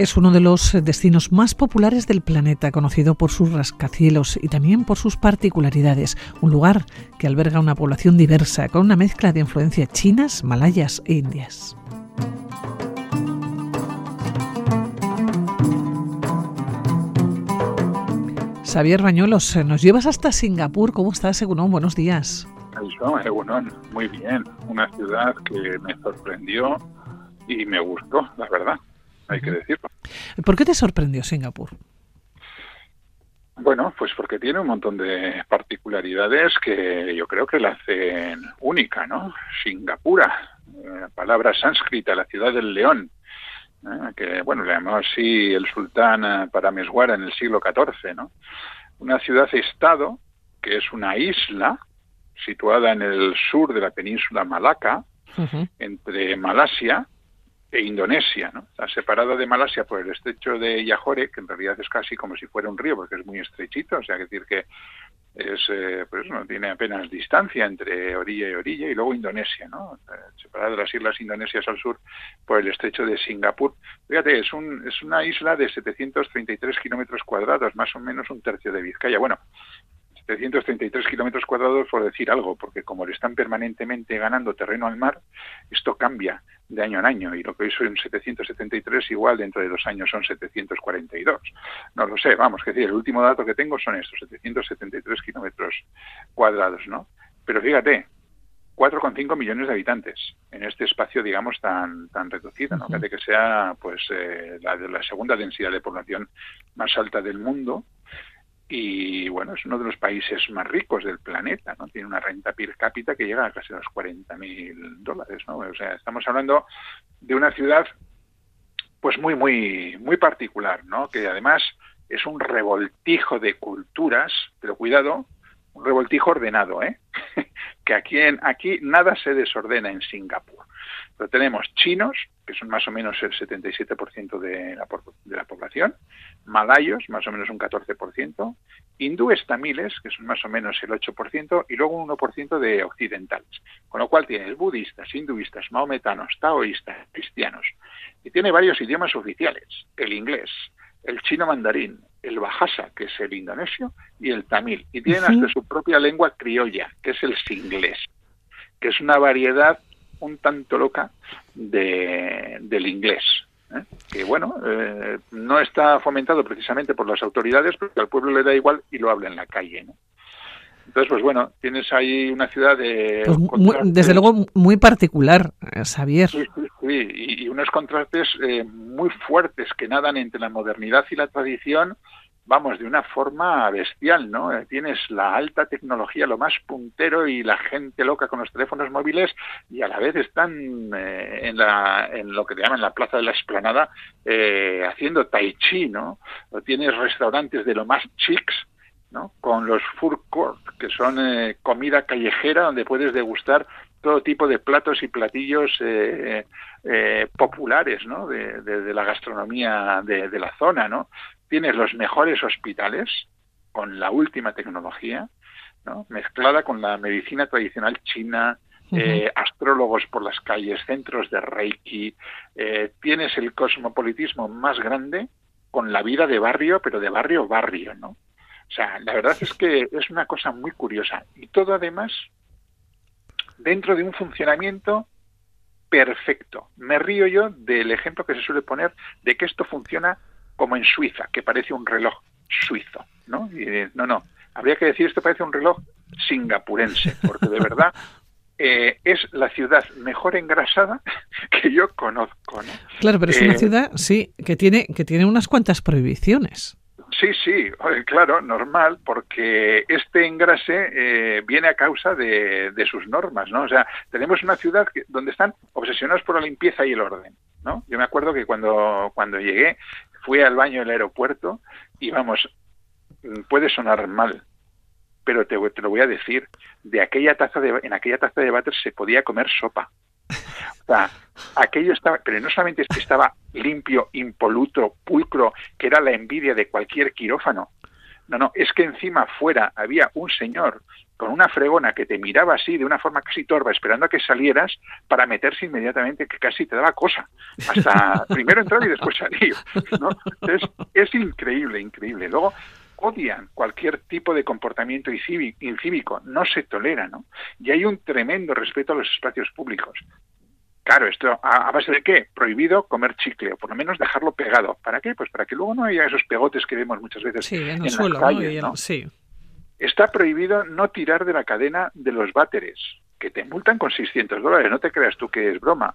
Es uno de los destinos más populares del planeta, conocido por sus rascacielos y también por sus particularidades. Un lugar que alberga una población diversa, con una mezcla de influencias chinas, malayas e indias. Xavier Bañuelos, nos llevas hasta Singapur. ¿Cómo estás, Egunon? Buenos días. Egunon, muy bien. Una ciudad que me sorprendió y me gustó, la verdad, hay que decirlo. ¿Por qué te sorprendió Singapur? Bueno, pues porque tiene un montón de particularidades que yo creo que la hacen única, ¿no? Singapura, eh, palabra sánscrita, la ciudad del león, ¿eh? que, bueno, le llamó así el sultán eh, Parameswara en el siglo XIV, ¿no? Una ciudad-estado que es una isla situada en el sur de la península Malaca, entre Malasia e Indonesia, ¿no? Está separada de Malasia por el estrecho de Yahore, que en realidad es casi como si fuera un río, porque es muy estrechito, o sea, que decir que es, eh, pues no tiene apenas distancia entre orilla y orilla, y luego Indonesia, ¿no? Separada de las islas indonesias al sur por el estrecho de Singapur. Fíjate, es, un, es una isla de 733 kilómetros cuadrados, más o menos un tercio de Vizcaya. Bueno, 733 kilómetros cuadrados por decir algo, porque como le están permanentemente ganando terreno al mar, esto cambia de año en año y lo que hoy son 773 igual dentro de dos años son 742. No lo sé, vamos, que decir, el último dato que tengo son estos 773 kilómetros cuadrados, ¿no? Pero fíjate, 4,5 millones de habitantes en este espacio, digamos, tan tan reducido, ¿no? que sea, pues, eh, la, la segunda densidad de población más alta del mundo y bueno, es uno de los países más ricos del planeta, ¿no? Tiene una renta per cápita que llega a casi los 40 mil dólares, ¿no? O sea, estamos hablando de una ciudad pues muy, muy, muy particular, ¿no? Que además es un revoltijo de culturas, pero cuidado, un revoltijo ordenado, ¿eh? que aquí, en, aquí nada se desordena en Singapur. Pero tenemos chinos, que son más o menos el 77% de la, de la población, malayos, más o menos un 14%, hindúes tamiles, que son más o menos el 8%, y luego un 1% de occidentales. Con lo cual tienes budistas, hinduistas, maometanos, taoístas, cristianos. Y tiene varios idiomas oficiales, el inglés, el chino mandarín, el bahasa, que es el indonesio, y el tamil. Y tienen hasta su propia lengua criolla, que es el singlés, que es una variedad un tanto loca de, del inglés. ¿Eh? Que bueno, eh, no está fomentado precisamente por las autoridades, porque al pueblo le da igual y lo habla en la calle. ¿no? Entonces, pues bueno, tienes ahí una ciudad de... Pues desde luego muy particular, eh, Xavier. Sí, sí, y, y, unos contrastes muy fuertes que nadan entre la modernidad y la tradición vamos, de una forma bestial, ¿no? Eh, tienes la alta tecnología, lo más puntero y la gente loca con los teléfonos móviles y a la vez están eh, en, la, en lo que te llaman la Plaza de la Esplanada eh, haciendo tai chi, ¿no? Tienes restaurantes de lo más chics, ¿no? Con los food court, que son comida callejera donde puedes degustar todo tipo de platos y platillos populares, ¿no? De, de, la gastronomía de, de, la zona, ¿no? Tienes los mejores hospitales con la última tecnología, ¿no? mezclada con la medicina tradicional china, eh, astrólogos por las calles, centros de Reiki, eh, tienes el cosmopolitismo más grande con la vida de barrio, pero de barrio barrio, ¿no? O sea, la verdad es que es una cosa muy curiosa y todo además dentro de un funcionamiento perfecto. Me río yo del ejemplo que se suele poner de que esto funciona como en Suiza, que parece un reloj suizo, ¿no? Y, no, no, habría que decir esto parece un reloj singapurense, porque de verdad eh, es la ciudad mejor engrasada que yo conozco, ¿no? Claro, pero es una eh, ciudad, sí, que tiene, que tiene unas cuantas prohibiciones. Sí, sí, claro, normal, porque este engrase eh, viene a causa de, de, sus normas, ¿no? O sea, tenemos una ciudad donde están obsesionados por la limpieza y el orden, ¿no? Yo me acuerdo que cuando, cuando llegué fui al baño del aeropuerto y vamos, mm, puede sonar mal, pero te, te, lo voy a decir, de aquella taza de, en aquella taza de váter se podía comer sopa. O sea, aquello estaba, pero no solamente es que estaba limpio, impoluto, pulcro, que era la envidia de cualquier quirófano. No, no, es que encima fuera había un señor con una fregona que te miraba así de una forma casi torva, esperando a que salieras para meterse inmediatamente, que casi te daba cosa. Hasta primero entrar y después salir. ¿no? es increíble, increíble. Luego, odian cualquier tipo de comportamiento incívico, no se tolera, ¿no? Y hay un tremendo respeto a los espacios públicos. Claro, esto a, base de qué? Prohibido comer chicle, o por lo menos dejarlo pegado. ¿Para qué? Pues para que luego no haya esos pegotes que vemos muchas veces en, el suelo, Sí. Está prohibido no tirar de la cadena de los váteres, que te multan con 600 dólares. No te creas tú que es broma.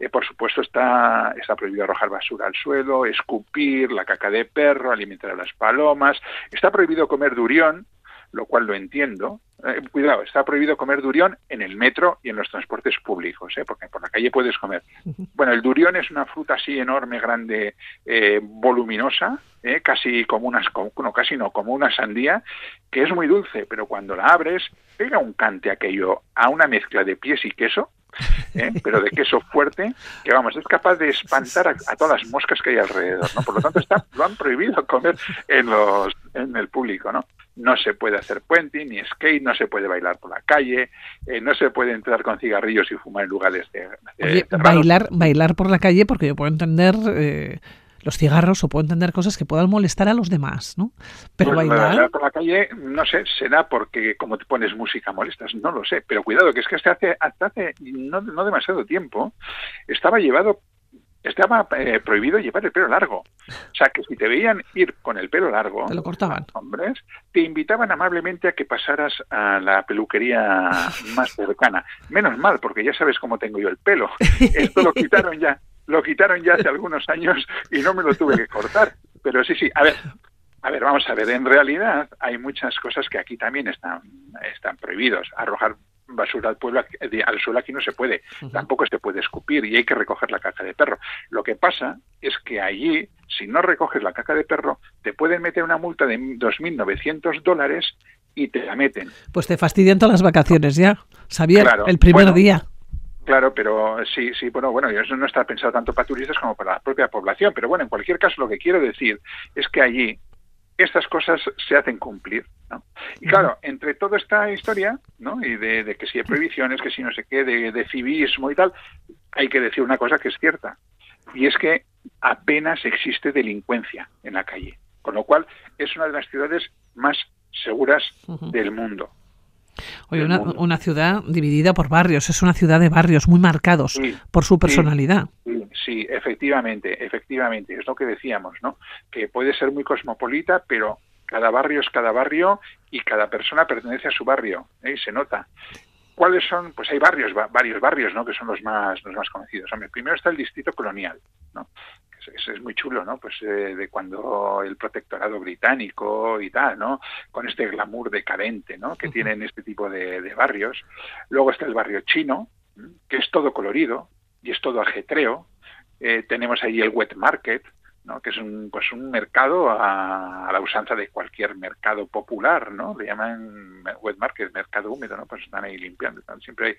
Eh, por supuesto, está, está prohibido arrojar basura al suelo, escupir, la caca de perro, alimentar a las palomas. Está prohibido comer durión, lo cual lo entiendo. Eh, cuidado, está prohibido comer durión en el metro y en los transportes públicos, ¿eh? porque por la calle puedes comer. Bueno, el durión es una fruta así enorme, grande, eh, voluminosa, ¿eh? casi como unas, no, casi no, como una sandía, que es muy dulce, pero cuando la abres pega un cante aquello a una mezcla de pies y queso ¿eh? pero de queso fuerte, que vamos, es capaz de espantar a, todas las moscas que hay alrededor, ¿no? Por lo tanto, está, lo han prohibido comer en, los, en el público, ¿no? No se puede hacer puente ni skate, no se puede bailar por la calle, eh, no se puede entrar con cigarrillos y fumar en lugares de... bailar, bailar por la calle, porque yo puedo entender... Eh los cigarros o puedo entender cosas que puedan molestar a los demás, ¿no? Pero pues bailar... por la calle, no sé, será porque como te pones música molestas, no lo sé, pero cuidado, que es que hasta hace, hasta hace no, no demasiado tiempo estaba llevado estaba eh, prohibido llevar el pelo largo. O sea, que si te veían ir con el pelo largo, te lo cortaban. Hombres, te invitaban amablemente a que pasaras a la peluquería más cercana. Menos mal, porque ya sabes cómo tengo yo el pelo. Esto lo quitaron ya lo quitaron ya hace algunos años y no me lo tuve que cortar. Pero sí, sí, a ver, a ver, vamos a ver, en realidad hay muchas cosas que aquí también están, están prohibidos. Arrojar basura al pueblo al suelo aquí no se puede, tampoco se puede escupir y hay que recoger la caca de perro. Lo que pasa es que allí, si no recoges la caca de perro, te pueden meter una multa de 2.900 dólares y te la meten. Pues te fastidian todas las vacaciones ya, Xavier, el primer día. Claro, pero sí, sí, bueno, bueno, eso no está pensado tanto para turistas como para la propia población, pero bueno, en cualquier caso lo que quiero decir es que allí estas cosas se hacen cumplir, ¿no? Y claro, entre toda esta historia, ¿no? Y de, que si hay prohibiciones, que si no sé qué, de, de civismo y tal, hay que decir una cosa que es cierta, y es que apenas existe delincuencia en la calle, con lo cual es una de las ciudades más seguras del mundo. Oye, una, ciudad dividida por barrios, es una ciudad de barrios muy marcados por su personalidad. Sí, efectivamente, efectivamente, es lo que decíamos, ¿no? Que puede ser muy cosmopolita, pero cada barrio es cada barrio y cada persona pertenece a su barrio, ¿eh? se nota. ¿Cuáles son? Pues hay barrios, varios barrios, ¿no? Que son los más, los más conocidos. Hombre, primero está el distrito colonial, ¿no? Es, muy chulo, ¿no? Pues eh, de cuando el protectorado británico y tal, ¿no? Con este glamour decadente, ¿no? Que tienen este tipo de, barrios. Luego está el barrio chino, que es todo colorido y es todo ajetreo. Eh, tenemos ahí el wet market, ¿no? que es un, pues un mercado a, la usanza de cualquier mercado popular, ¿no? Le llaman wet market, mercado húmedo, ¿no? Pues están ahí limpiando, siempre hay,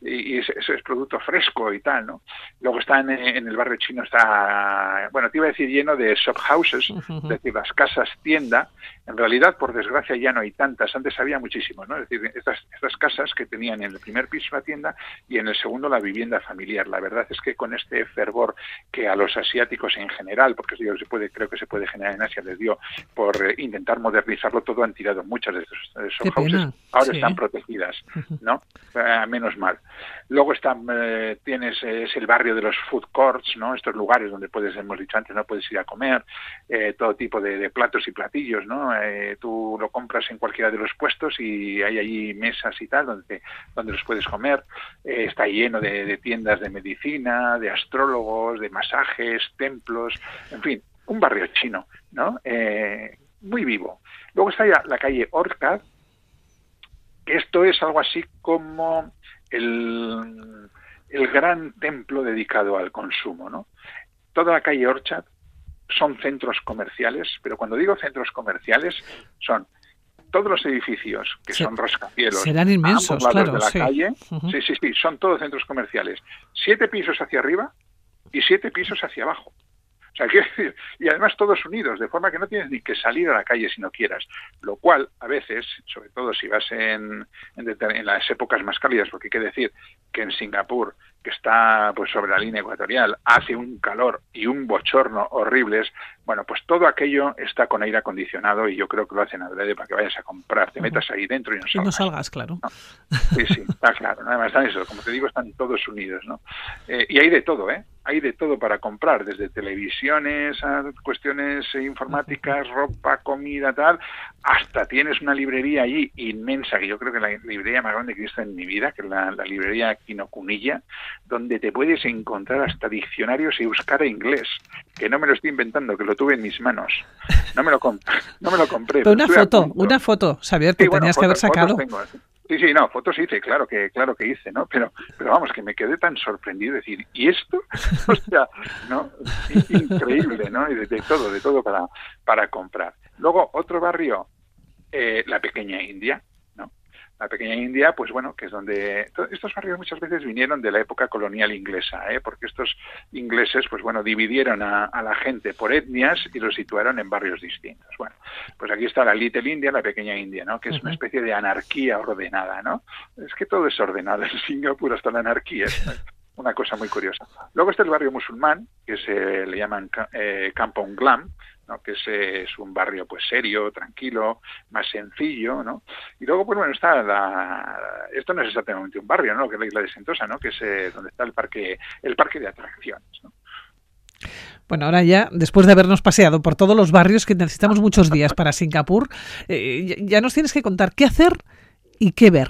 y, eso es, producto fresco y tal, ¿no? Luego está en, el barrio chino, está, bueno, te iba a decir lleno de shop houses, es decir, las casas tienda, en realidad, por desgracia, ya no hay tantas, antes había muchísimos, ¿no? Es decir, estas, estas casas que tenían en el primer piso la tienda y en el segundo la vivienda familiar. La verdad es que con este fervor que a los asiáticos en general porque se puede, creo que se puede generar en Asia, les dio por eh, intentar modernizarlo todo, han tirado muchas de esos, houses, ahora están protegidas, ¿no? Eh, menos mal. Luego están, eh, tienes, es el barrio de los food courts, ¿no? Estos lugares donde puedes, hemos dicho antes, no puedes ir a comer, todo tipo de, platos y platillos, ¿no? tú lo compras en cualquiera de los puestos y hay allí mesas y tal donde, donde los puedes comer. está lleno de, de tiendas de medicina, de astrólogos, de masajes, templos, en fin, un barrio chino, ¿no? Eh, muy vivo. Luego está ya la calle Orchard, que esto es algo así como el, el gran templo dedicado al consumo, ¿no? Toda la calle Orchard son centros comerciales, pero cuando digo centros comerciales son todos los edificios que son rascacielos serán inmensos, claro, de la calle, sí, sí, sí, son todos centros comerciales. Siete pisos hacia arriba y siete pisos hacia abajo. Y además todos unidos, de forma que no tienes ni que salir a la calle si no quieras. Lo cual, a veces, sobre todo si vas en, en, las épocas más cálidas, porque hay que decir que en Singapur que está pues sobre la línea ecuatorial, hace un calor y un bochorno horribles, bueno, pues todo aquello está con aire acondicionado y yo creo que lo hacen adrede para que vayas a comprar, te metas ahí dentro y no salgas. Y no salgas, claro. Sí, sí, está claro. Además están eso, como te digo, están todos unidos, ¿no? Eh, y hay de todo, ¿eh? Hay de todo para comprar, desde televisiones a cuestiones informáticas, ropa, comida, tal, hasta tienes una librería allí inmensa, que yo creo que la librería más grande que he visto en mi vida, que es la, la librería Quinocunilla, donde te puedes encontrar hasta diccionarios y buscar inglés, que no me lo estoy inventando, que lo tuve en mis manos. No me lo, no me lo compré. una foto, una foto, Xavier, que tenías que haber sacado. Sí, sí, no, fotos hice, claro que, claro que hice, ¿no? Pero, pero vamos, que me quedé tan sorprendido de decir, ¿y esto? o sea, ¿no? Increíble, ¿no? Y de, todo, de todo para, para comprar. Luego, otro barrio, eh, la pequeña India, la pequeña India, pues bueno, que es donde estos barrios muchas veces vinieron de la época colonial inglesa, ¿eh? porque estos ingleses, pues bueno, dividieron a, la gente por etnias y los situaron en barrios distintos. Bueno, pues aquí está la Little India, la pequeña India, ¿no? Que es una especie de anarquía ordenada, ¿no? Es que todo es ordenado en Singapur hasta la anarquía. Una cosa muy curiosa. Luego está el barrio musulmán, que se le llaman eh, Kampong Glam, que es, un barrio pues serio, tranquilo, más sencillo, ¿no? Y luego, pues bueno, está la, esto no es exactamente un barrio, ¿no? Que es la isla de Sentosa, ¿no? Que es eh, donde está el parque, el parque de atracciones, ¿no? Bueno, ahora ya, después de habernos paseado por todos los barrios que necesitamos muchos días para Singapur, eh, ya nos tienes que contar qué hacer y qué ver.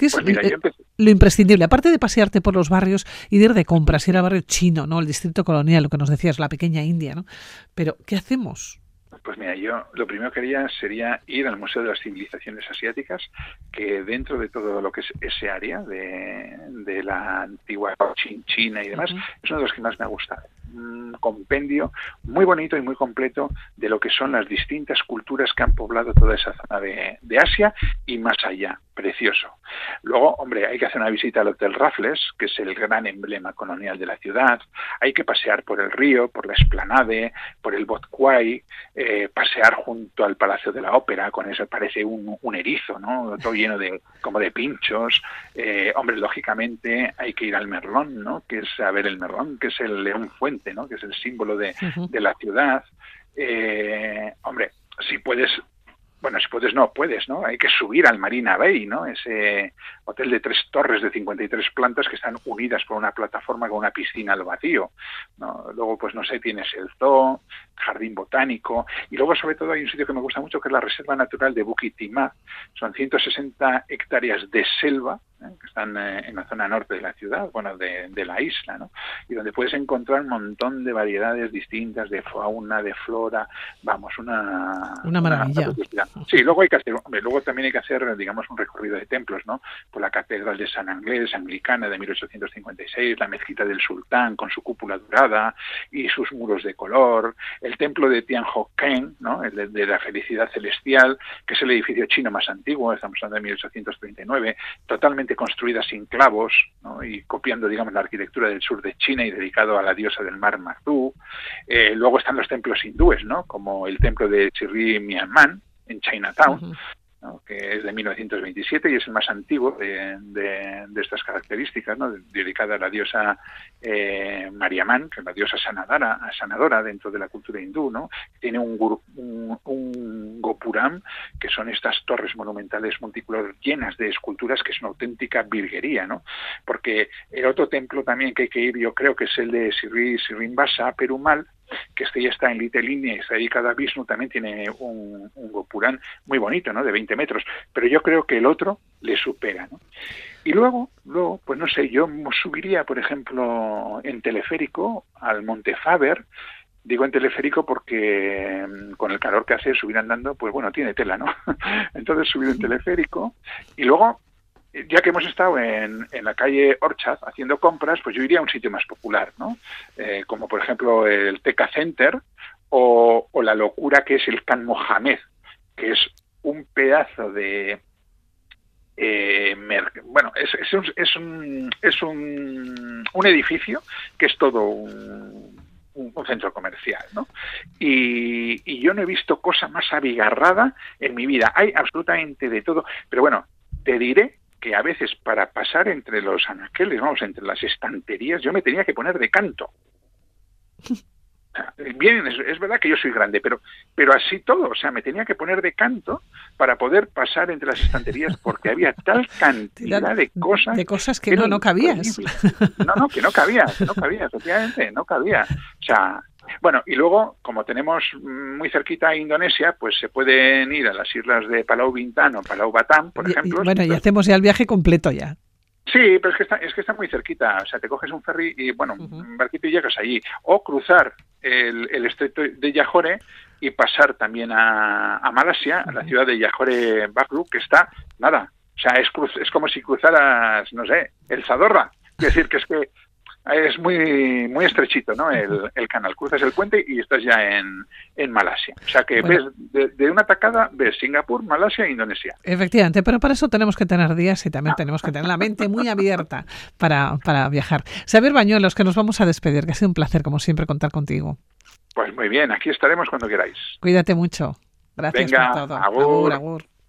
Pues lo imprescindible? Aparte de pasearte por los barrios y de ir de compras, ir al barrio chino, ¿no? El distrito colonial, lo que nos decías, la pequeña India, ¿no? Pero, ¿qué hacemos? Pues mira, yo lo primero que haría sería ir al Museo de las Civilizaciones Asiáticas, que dentro de todo lo que es ese área de, la antigua China y demás, es uno de los que más me ha gustado compendio muy bonito y muy completo de lo que son las distintas culturas que han poblado toda esa zona de, Asia y más allá. Precioso. Luego, hombre, hay que hacer una visita al Hotel Raffles, que es el gran emblema colonial de la ciudad. Hay que pasear por el río, por la esplanade, por el Bot eh, pasear junto al Palacio de la Ópera, con eso parece un, erizo, ¿no? Todo lleno de como de pinchos. Eh, hombre, lógicamente hay que ir al Merlón, ¿no? Que es a ver el Merlón, que es el león fuente que es el símbolo de, la ciudad. Eh, hombre, si puedes bueno, si puedes, no puedes, ¿no? Hay que subir al Marina Bay, ¿no? Ese hotel de tres torres de 53 plantas que están unidas por una plataforma con una piscina al vacío, ¿no? Luego, pues no sé, tienes el zoo, jardín botánico, y luego sobre todo hay un sitio que me gusta mucho que es la Reserva Natural de Bukit Timah. Son 160 hectáreas de selva. Que están eh, en la zona norte de la ciudad, bueno, de, de, la isla, ¿no? Y donde puedes encontrar un montón de variedades distintas de fauna, de flora, vamos, una... Una maravilla. sí, luego hay que hacer, luego también hay que hacer, digamos, un recorrido de templos, ¿no? Por la Catedral de San Anglés, anglicana de 1856, la Mezquita del Sultán con su cúpula dorada y sus muros de color, el templo de Tianhoken, ¿no? El de, la felicidad celestial, que es el edificio chino más antiguo, estamos hablando de 1839, totalmente construida sin clavos, y copiando, digamos, la arquitectura del sur de China y dedicado a la diosa del mar Magdu. Eh, luego están los templos hindúes, ¿no? Como el templo de Chirri Mianman, en Chinatown, que es de 1927 y es el más antiguo de, estas características, ¿no? dedicada a la diosa eh, Mariamán, que es la diosa sanadora, sanadora dentro de la cultura hindú. ¿no? Tiene un, un, gopuram, que son estas torres monumentales multicolor llenas de esculturas, que es una auténtica virguería. ¿no? Porque el otro templo también que hay que ir, yo creo que es el de Sri Srimbasa, Perumal, que este ya está en Little India y está dedicado a Vishnu, también tiene un, un Gopurán muy bonito, ¿no? De 20 metros, pero yo creo que el otro le supera, ¿no? Y luego, luego, pues no sé, yo subiría, por ejemplo, en teleférico al Monte Faber, Digo en teleférico porque mm, con el calor que hace subir andando, pues bueno, tiene tela, ¿no? Entonces subir en teleférico y luego ya que hemos estado en, en, la calle Orchard haciendo compras, pues yo iría a un sitio más popular, ¿no? Eh, como por ejemplo el Teca Center o, la locura que es el Can Mohamed, que es un pedazo de... Eh, bueno, es, es, un, es, un, es un, edificio que es todo un, centro comercial, ¿no? Y, yo no he visto cosa más abigarrada en mi vida. Hay absolutamente de todo, pero bueno, te diré que a veces para pasar entre los anaqueles, vamos, entre las estanterías, yo me tenía que poner de canto. Bien, es, verdad que yo soy grande, pero, pero así todo, o sea, me tenía que poner de canto para poder pasar entre las estanterías porque había tal cantidad de cosas. De cosas que, no, no cabías. No, no, que no cabía, no cabía, efectivamente, no cabía. O sea, bueno, y luego, como tenemos muy cerquita a Indonesia, pues se pueden ir a las islas de Palau Bintan o Palau Batam, por ejemplo. bueno, y hacemos ya el viaje completo ya. Sí, pero es que está, es que está muy cerquita. O sea, te coges un ferry y, bueno, un barquito y llegas allí. O cruzar el, el estrecho de Yajore y pasar también a, a Malasia, a la ciudad de Yajore Bakru, que está, nada, o sea, es, es como si cruzaras, no sé, el Zadorra. Es decir, que es que es muy muy estrechito ¿no? el, el, canal. Cruzas el puente y estás ya en, en Malasia. O sea que ves de, una tacada, ves Singapur, Malasia e Indonesia. Efectivamente, pero para eso tenemos que tener días y también tenemos que tener la mente muy abierta para, para viajar. Saber Bañuelos, que nos vamos a despedir, que ha sido un placer, como siempre, contar contigo. Pues muy bien, aquí estaremos cuando queráis. Cuídate mucho. Gracias por todo. Agur. agur.